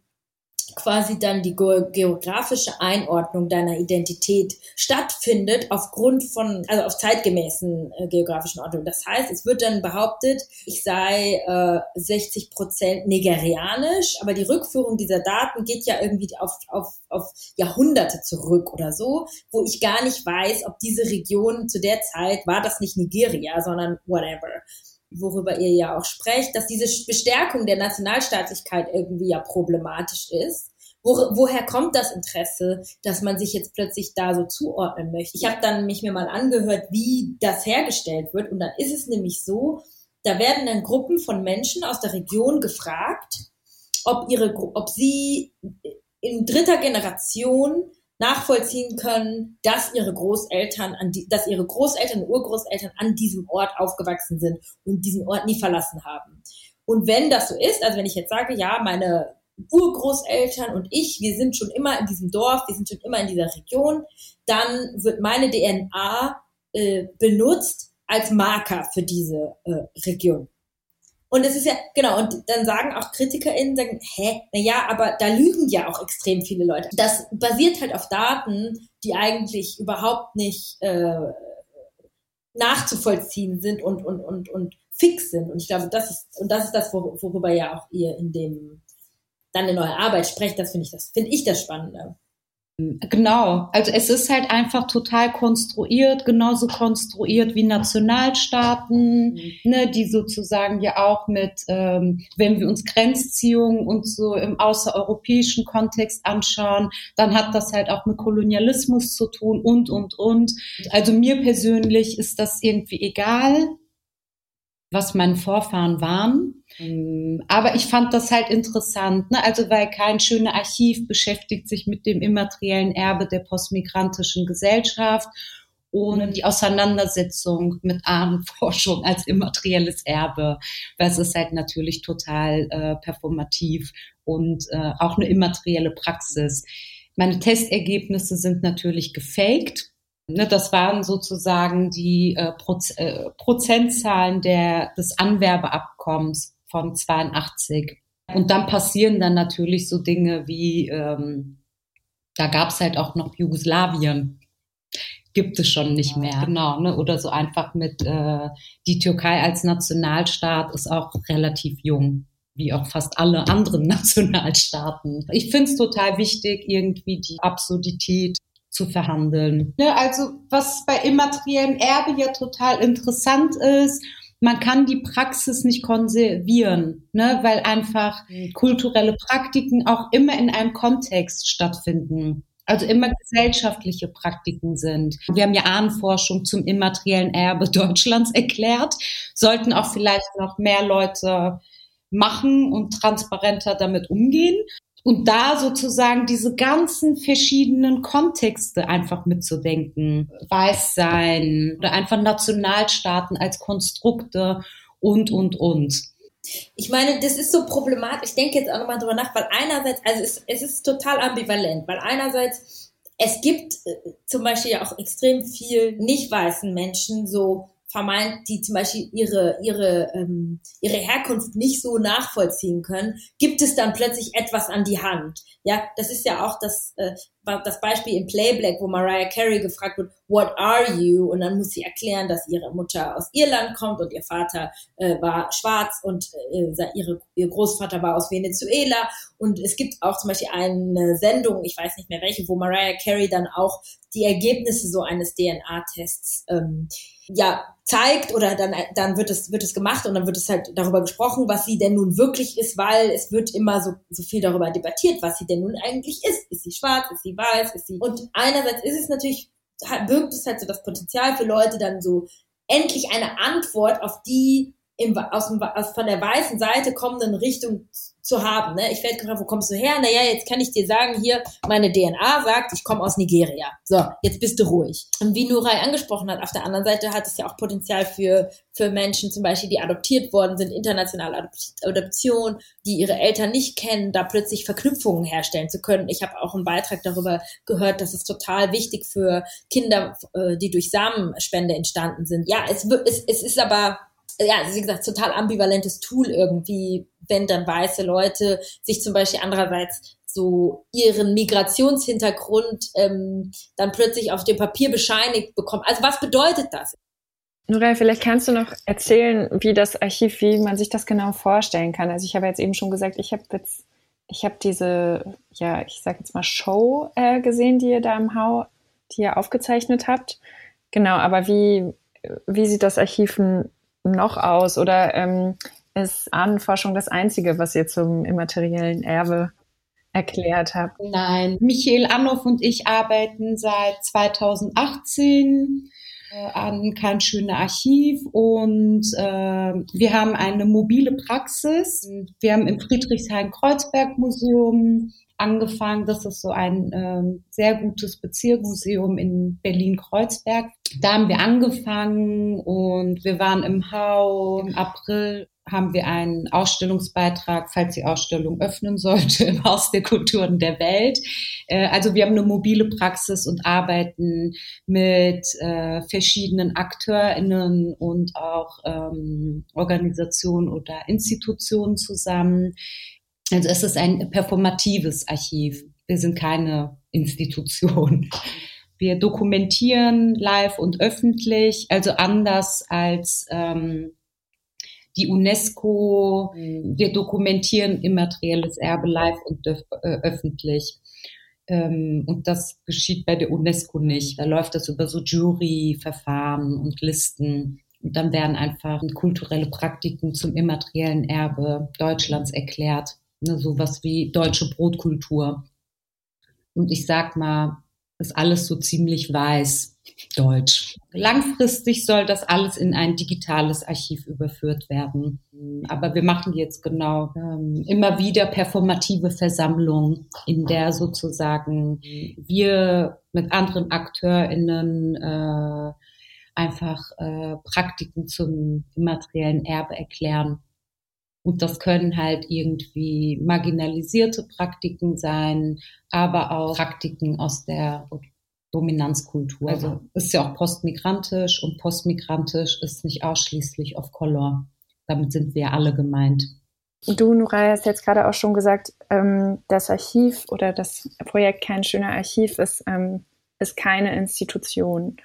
quasi dann die geografische Einordnung deiner Identität stattfindet aufgrund von, also auf zeitgemäßen äh, geografischen Ordnung. Das heißt, es wird dann behauptet, ich sei äh, 60 Prozent nigerianisch, aber die Rückführung dieser Daten geht ja irgendwie auf, auf, auf Jahrhunderte zurück oder so, wo ich gar nicht weiß, ob diese Region zu der Zeit war das nicht Nigeria, sondern whatever worüber ihr ja auch sprecht, dass diese Bestärkung der Nationalstaatlichkeit irgendwie ja problematisch ist. Wo, woher kommt das Interesse, dass man sich jetzt plötzlich da so zuordnen möchte? Ich habe dann mich mir mal angehört, wie das hergestellt wird. Und dann ist es nämlich so, da werden dann Gruppen von Menschen aus der Region gefragt, ob ihre, ob sie in dritter Generation nachvollziehen können, dass ihre Großeltern an die, dass ihre Großeltern und Urgroßeltern an diesem Ort aufgewachsen sind und diesen Ort nie verlassen haben. Und wenn das so ist, also wenn ich jetzt sage, ja, meine Urgroßeltern und ich, wir sind schon immer in diesem Dorf, wir sind schon immer in dieser Region, dann wird meine DNA äh, benutzt als Marker für diese äh, Region. Und es ist ja, genau, und dann sagen auch KritikerInnen, sagen, hä, na ja, aber da lügen ja auch extrem viele Leute. Das basiert halt auf Daten, die eigentlich überhaupt nicht äh, nachzuvollziehen sind und, und, und, und fix sind. Und ich glaube, das ist, und das ist das, worüber ja auch ihr in dem, dann in eurer Arbeit sprecht, das finde ich, das finde ich das Spannende. Genau, also es ist halt einfach total konstruiert, genauso konstruiert wie Nationalstaaten, mhm. ne, die sozusagen ja auch mit, ähm, wenn wir uns Grenzziehungen und so im außereuropäischen Kontext anschauen, dann hat das halt auch mit Kolonialismus zu tun und, und, und. Also mir persönlich ist das irgendwie egal, was meine Vorfahren waren. Ähm, aber ich fand das halt interessant, ne? also weil kein schöner Archiv beschäftigt sich mit dem immateriellen Erbe der postmigrantischen Gesellschaft und die Auseinandersetzung mit Ahnenforschung als immaterielles Erbe, weil es ist halt natürlich total äh, performativ und äh, auch eine immaterielle Praxis. Meine Testergebnisse sind natürlich gefaked Ne, das waren sozusagen die äh, Proz äh, Prozentzahlen der, des Anwerbeabkommens von 82. Und dann passieren dann natürlich so Dinge wie, ähm, da gab es halt auch noch Jugoslawien. Gibt es schon nicht mehr. Genau, ne? Oder so einfach mit äh, die Türkei als Nationalstaat ist auch relativ jung wie auch fast alle anderen Nationalstaaten. Ich finde es total wichtig, irgendwie die Absurdität zu verhandeln. Ne, also was bei immateriellem Erbe ja total interessant ist, man kann die Praxis nicht konservieren, ne, weil einfach kulturelle Praktiken auch immer in einem Kontext stattfinden. Also immer gesellschaftliche Praktiken sind. Wir haben ja Ahnenforschung zum immateriellen Erbe Deutschlands erklärt, sollten auch vielleicht noch mehr Leute machen und transparenter damit umgehen und da sozusagen diese ganzen verschiedenen Kontexte einfach mitzudenken. Weißsein oder einfach Nationalstaaten als Konstrukte und, und, und. Ich meine, das ist so problematisch. Ich denke jetzt auch nochmal drüber nach, weil einerseits, also es, es ist total ambivalent, weil einerseits, es gibt äh, zum Beispiel ja auch extrem viel nicht weißen Menschen, so vermeint, die zum Beispiel ihre, ihre, ähm, ihre Herkunft nicht so nachvollziehen können, gibt es dann plötzlich etwas an die Hand. Ja, das ist ja auch das, äh, das Beispiel in Playblack, wo Mariah Carey gefragt wird, what are you? Und dann muss sie erklären, dass ihre Mutter aus Irland kommt und ihr Vater äh, war schwarz und äh, ihre, ihr Großvater war aus Venezuela. Und es gibt auch zum Beispiel eine Sendung, ich weiß nicht mehr welche, wo Mariah Carey dann auch die Ergebnisse so eines DNA-Tests ähm, ja zeigt oder dann dann wird es wird es gemacht und dann wird es halt darüber gesprochen, was sie denn nun wirklich ist, weil es wird immer so so viel darüber debattiert, was sie denn nun eigentlich ist. Ist sie schwarz? Ist sie weiß? Ist sie und einerseits ist es natürlich birgt es halt so das Potenzial für Leute dann so endlich eine Antwort auf die im, aus, dem, aus von der weißen Seite kommenden Richtung zu haben. Ne? Ich werde gefragt, wo kommst du her? Naja, jetzt kann ich dir sagen, hier, meine DNA sagt, ich komme aus Nigeria. So, jetzt bist du ruhig. Und wie Nurai angesprochen hat, auf der anderen Seite hat es ja auch Potenzial für, für Menschen zum Beispiel, die adoptiert worden sind, internationale Adoption, die ihre Eltern nicht kennen, da plötzlich Verknüpfungen herstellen zu können. Ich habe auch einen Beitrag darüber gehört, dass es total wichtig für Kinder, äh, die durch Samenspende entstanden sind. Ja, es, es, es ist aber ja, also wie gesagt, total ambivalentes Tool irgendwie, wenn dann weiße Leute sich zum Beispiel andererseits so ihren Migrationshintergrund ähm, dann plötzlich auf dem Papier bescheinigt bekommen. Also was bedeutet das? Nuray, vielleicht kannst du noch erzählen, wie das Archiv, wie man sich das genau vorstellen kann. Also ich habe jetzt eben schon gesagt, ich habe jetzt, ich habe diese, ja, ich sage jetzt mal Show äh, gesehen, die ihr da im Hau, die ihr aufgezeichnet habt. Genau, aber wie, wie sieht das Archiv noch aus? Oder ähm, ist Ahnenforschung das Einzige, was ihr zum immateriellen Erbe erklärt habt? Nein, Michael Annoff und ich arbeiten seit 2018 äh, an kein schöner Archiv und äh, wir haben eine mobile Praxis. Wir haben im Friedrichshain-Kreuzberg-Museum angefangen. Das ist so ein ähm, sehr gutes Bezirksmuseum in Berlin-Kreuzberg. Da haben wir angefangen und wir waren im Hau. Im April haben wir einen Ausstellungsbeitrag, falls die Ausstellung öffnen sollte, im Haus der Kulturen der Welt. Äh, also wir haben eine mobile Praxis und arbeiten mit äh, verschiedenen AkteurInnen und auch ähm, Organisationen oder Institutionen zusammen, also es ist ein performatives Archiv. Wir sind keine Institution. Wir dokumentieren live und öffentlich, also anders als ähm, die UNESCO. Wir dokumentieren immaterielles Erbe live und äh, öffentlich. Ähm, und das geschieht bei der UNESCO nicht. Da läuft das über so Juryverfahren und Listen. Und dann werden einfach kulturelle Praktiken zum immateriellen Erbe Deutschlands erklärt ne, sowas wie deutsche Brotkultur. Und ich sag mal, ist alles so ziemlich weiß, deutsch. Langfristig soll das alles in ein digitales Archiv überführt werden. Aber wir machen jetzt genau ähm, immer wieder performative Versammlungen, in der sozusagen wir mit anderen AkteurInnen äh, einfach äh, Praktiken zum immateriellen Erbe erklären und das können halt irgendwie marginalisierte Praktiken sein, aber auch Praktiken aus der Dominanzkultur. Also ist ja auch postmigrantisch und postmigrantisch ist nicht ausschließlich of Color. Damit sind wir alle gemeint. Du, Nuray, hast jetzt gerade auch schon gesagt, ähm, das Archiv oder das Projekt Kein schöner Archiv ist, ähm, ist keine Institution.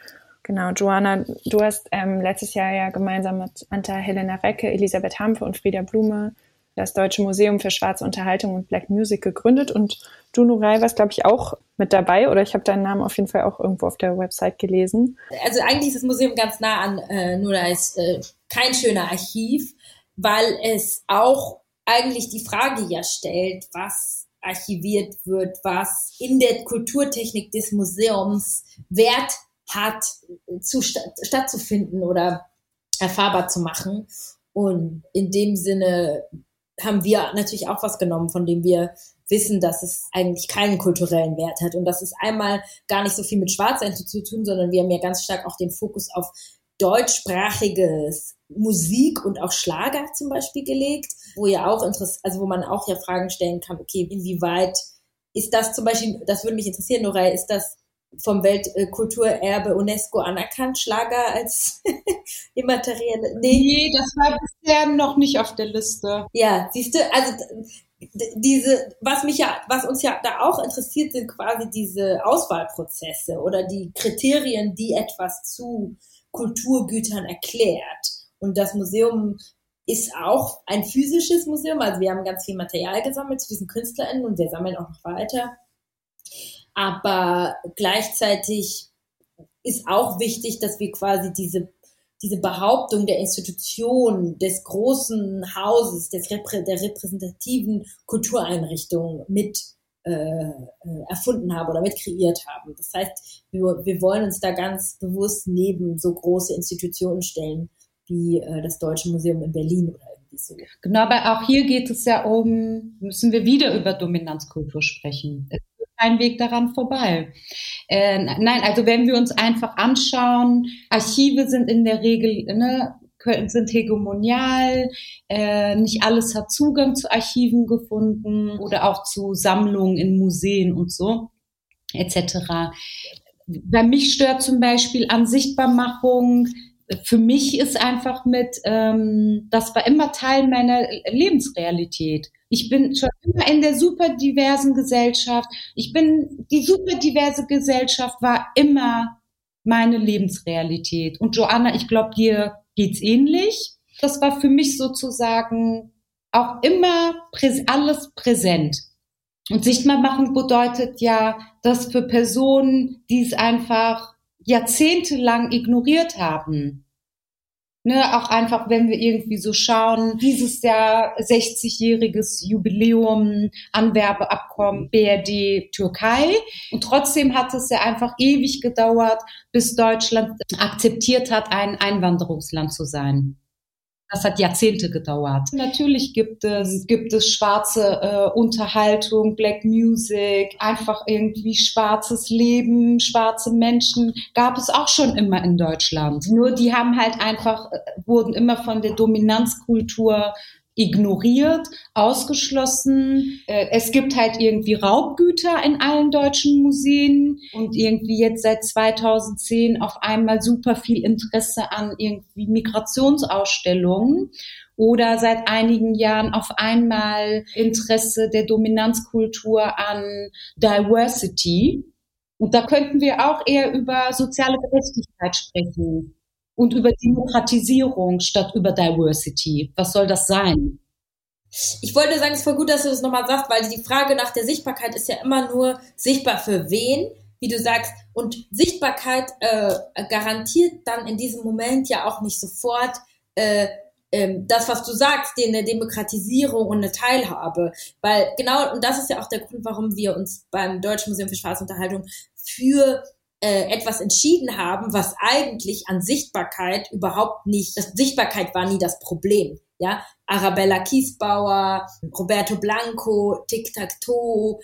Genau, Joanna, du hast ähm, letztes Jahr ja gemeinsam mit Anta Helena Recke, Elisabeth Hampfe und Frieda Blume das Deutsche Museum für Schwarze Unterhaltung und Black Music gegründet und du, Nurai, warst, glaube ich, auch mit dabei oder ich habe deinen Namen auf jeden Fall auch irgendwo auf der Website gelesen. Also eigentlich ist das Museum ganz nah an äh, Nurais äh, kein schöner Archiv, weil es auch eigentlich die Frage ja stellt, was archiviert wird, was in der Kulturtechnik des Museums Wert hat, zu, stattzufinden oder erfahrbar zu machen. Und in dem Sinne haben wir natürlich auch was genommen, von dem wir wissen, dass es eigentlich keinen kulturellen Wert hat. Und das ist einmal gar nicht so viel mit Schwarzsein zu tun, sondern wir haben ja ganz stark auch den Fokus auf deutschsprachiges Musik und auch Schlager zum Beispiel gelegt, wo ja auch interess also wo man auch ja Fragen stellen kann, okay, inwieweit ist das zum Beispiel, das würde mich interessieren, Nora, ist das vom Weltkulturerbe UNESCO anerkannt, Schlager als immaterielle? Nee. nee, das war bisher noch nicht auf der Liste. Ja, siehst du, also diese, was mich ja, was uns ja da auch interessiert, sind quasi diese Auswahlprozesse oder die Kriterien, die etwas zu Kulturgütern erklärt. Und das Museum ist auch ein physisches Museum. Also wir haben ganz viel Material gesammelt zu diesen KünstlerInnen und wir sammeln auch noch weiter. Aber gleichzeitig ist auch wichtig, dass wir quasi diese, diese Behauptung der Institution, des großen Hauses, des Reprä der repräsentativen Kultureinrichtung mit äh, äh, erfunden haben oder mit kreiert haben. Das heißt, wir, wir wollen uns da ganz bewusst neben so große Institutionen stellen wie äh, das Deutsche Museum in Berlin oder irgendwie so. Genau, aber auch hier geht es ja um, müssen wir wieder über Dominanzkultur sprechen. Es kein Weg daran vorbei. Äh, nein, also wenn wir uns einfach anschauen, Archive sind in der Regel ne, sind hegemonial, äh, nicht alles hat Zugang zu Archiven gefunden oder auch zu Sammlungen in Museen und so etc. Bei mich stört zum Beispiel an Sichtbarmachung, für mich ist einfach mit, ähm, das war immer Teil meiner Lebensrealität. Ich bin schon immer in der super diversen Gesellschaft. Ich bin, die super diverse Gesellschaft war immer meine Lebensrealität. Und Joanna, ich glaube, dir geht's ähnlich. Das war für mich sozusagen auch immer präs alles präsent. Und sichtbar machen bedeutet ja, dass für Personen, die es einfach jahrzehntelang ignoriert haben, Ne, auch einfach, wenn wir irgendwie so schauen, dieses Jahr 60-jähriges Jubiläum, Anwerbeabkommen BRD Türkei. Und trotzdem hat es ja einfach ewig gedauert, bis Deutschland akzeptiert hat, ein Einwanderungsland zu sein. Das hat Jahrzehnte gedauert. Natürlich gibt es, gibt es schwarze äh, Unterhaltung, Black Music, einfach irgendwie schwarzes Leben, schwarze Menschen. Gab es auch schon immer in Deutschland. Nur die haben halt einfach, äh, wurden immer von der Dominanzkultur ignoriert, ausgeschlossen. Äh, es gibt halt irgendwie Raubgüter in allen deutschen Museen und irgendwie jetzt seit 2010 auf einmal super viel Interesse an irgendwie Migrationsausstellungen oder seit einigen Jahren auf einmal Interesse der Dominanzkultur an Diversity. Und da könnten wir auch eher über soziale Gerechtigkeit sprechen und über Demokratisierung statt über Diversity. Was soll das sein? Ich wollte sagen, es ist voll gut, dass du das nochmal sagst, weil die Frage nach der Sichtbarkeit ist ja immer nur sichtbar für wen, wie du sagst. Und Sichtbarkeit äh, garantiert dann in diesem Moment ja auch nicht sofort äh, ähm, das, was du sagst, die eine Demokratisierung und eine Teilhabe. Weil genau, und das ist ja auch der Grund, warum wir uns beim Deutschen Museum für Schwarzunterhaltung für äh, etwas entschieden haben, was eigentlich an Sichtbarkeit überhaupt nicht, das Sichtbarkeit war nie das Problem. Ja, Arabella Kiesbauer, Roberto Blanco, Tic Tac Toe,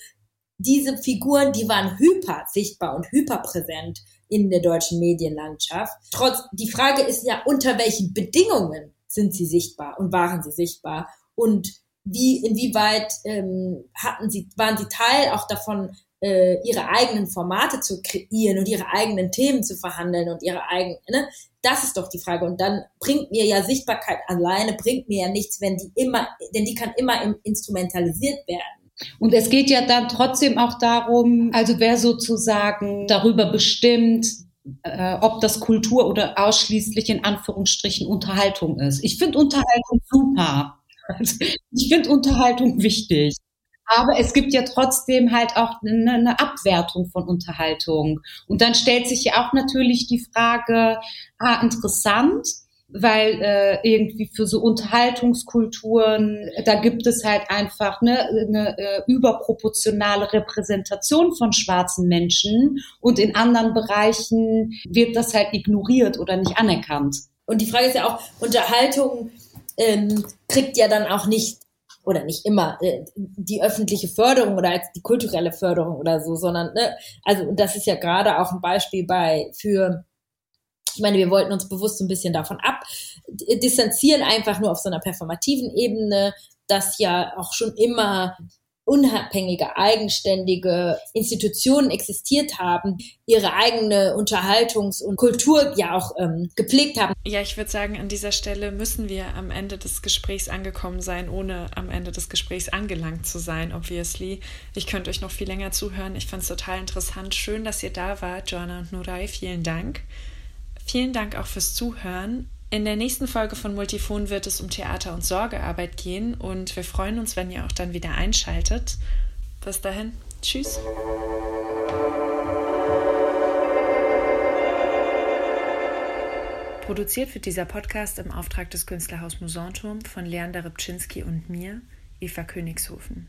diese Figuren, die waren hyper sichtbar und hyperpräsent in der deutschen Medienlandschaft. Trotz, die Frage ist ja, unter welchen Bedingungen sind sie sichtbar und waren sie sichtbar und wie, inwieweit ähm, hatten sie, waren sie Teil auch davon, äh, ihre eigenen Formate zu kreieren und ihre eigenen Themen zu verhandeln und ihre eigenen, ne? Das ist doch die Frage. Und dann bringt mir ja Sichtbarkeit alleine, bringt mir ja nichts, wenn die immer, denn die kann immer instrumentalisiert werden. Und es geht ja dann trotzdem auch darum, also wer sozusagen darüber bestimmt, äh, ob das Kultur oder ausschließlich in Anführungsstrichen Unterhaltung ist. Ich finde Unterhaltung super. ich finde Unterhaltung wichtig. Aber es gibt ja trotzdem halt auch eine, eine, Abwertung von Unterhaltung. Und dann stellt sich ja auch natürlich die Frage, ah, interessant, weil äh, irgendwie für so Unterhaltungskulturen, da gibt es halt einfach ne, eine äh, überproportionale Repräsentation von schwarzen Menschen und in anderen Bereichen wird das halt ignoriert oder nicht anerkannt. Und die Frage ist ja auch, Unterhaltung ähm, kriegt ja dann auch nicht oder nicht immer äh, die öffentliche Förderung oder als die kulturelle Förderung oder so, sondern ne, also das ist ja gerade auch ein Beispiel bei für Ich meine, wir wollten uns bewusst ein bisschen davon abdistanzieren, einfach nur auf so einer performativen Ebene, dass ja auch schon immer unabhängige, eigenständige Institutionen existiert haben, ihre eigene Unterhaltungs- und Kultur ja auch ähm, gepflegt haben. Ja, ich würde sagen, an dieser Stelle müssen wir am Ende des Gesprächs angekommen sein, ohne am Ende des Gesprächs angelangt zu sein, obviously. Ich könnte euch noch viel länger zuhören. Ich fand es total interessant. Schön, dass ihr da wart, Joanna und Nurai. Vielen Dank. Vielen Dank auch fürs Zuhören. In der nächsten Folge von Multifon wird es um Theater und Sorgearbeit gehen und wir freuen uns, wenn ihr auch dann wieder einschaltet. Bis dahin, tschüss. Produziert wird dieser Podcast im Auftrag des Künstlerhaus Musanturm von Leander Rybczynski und mir, Eva Königshofen.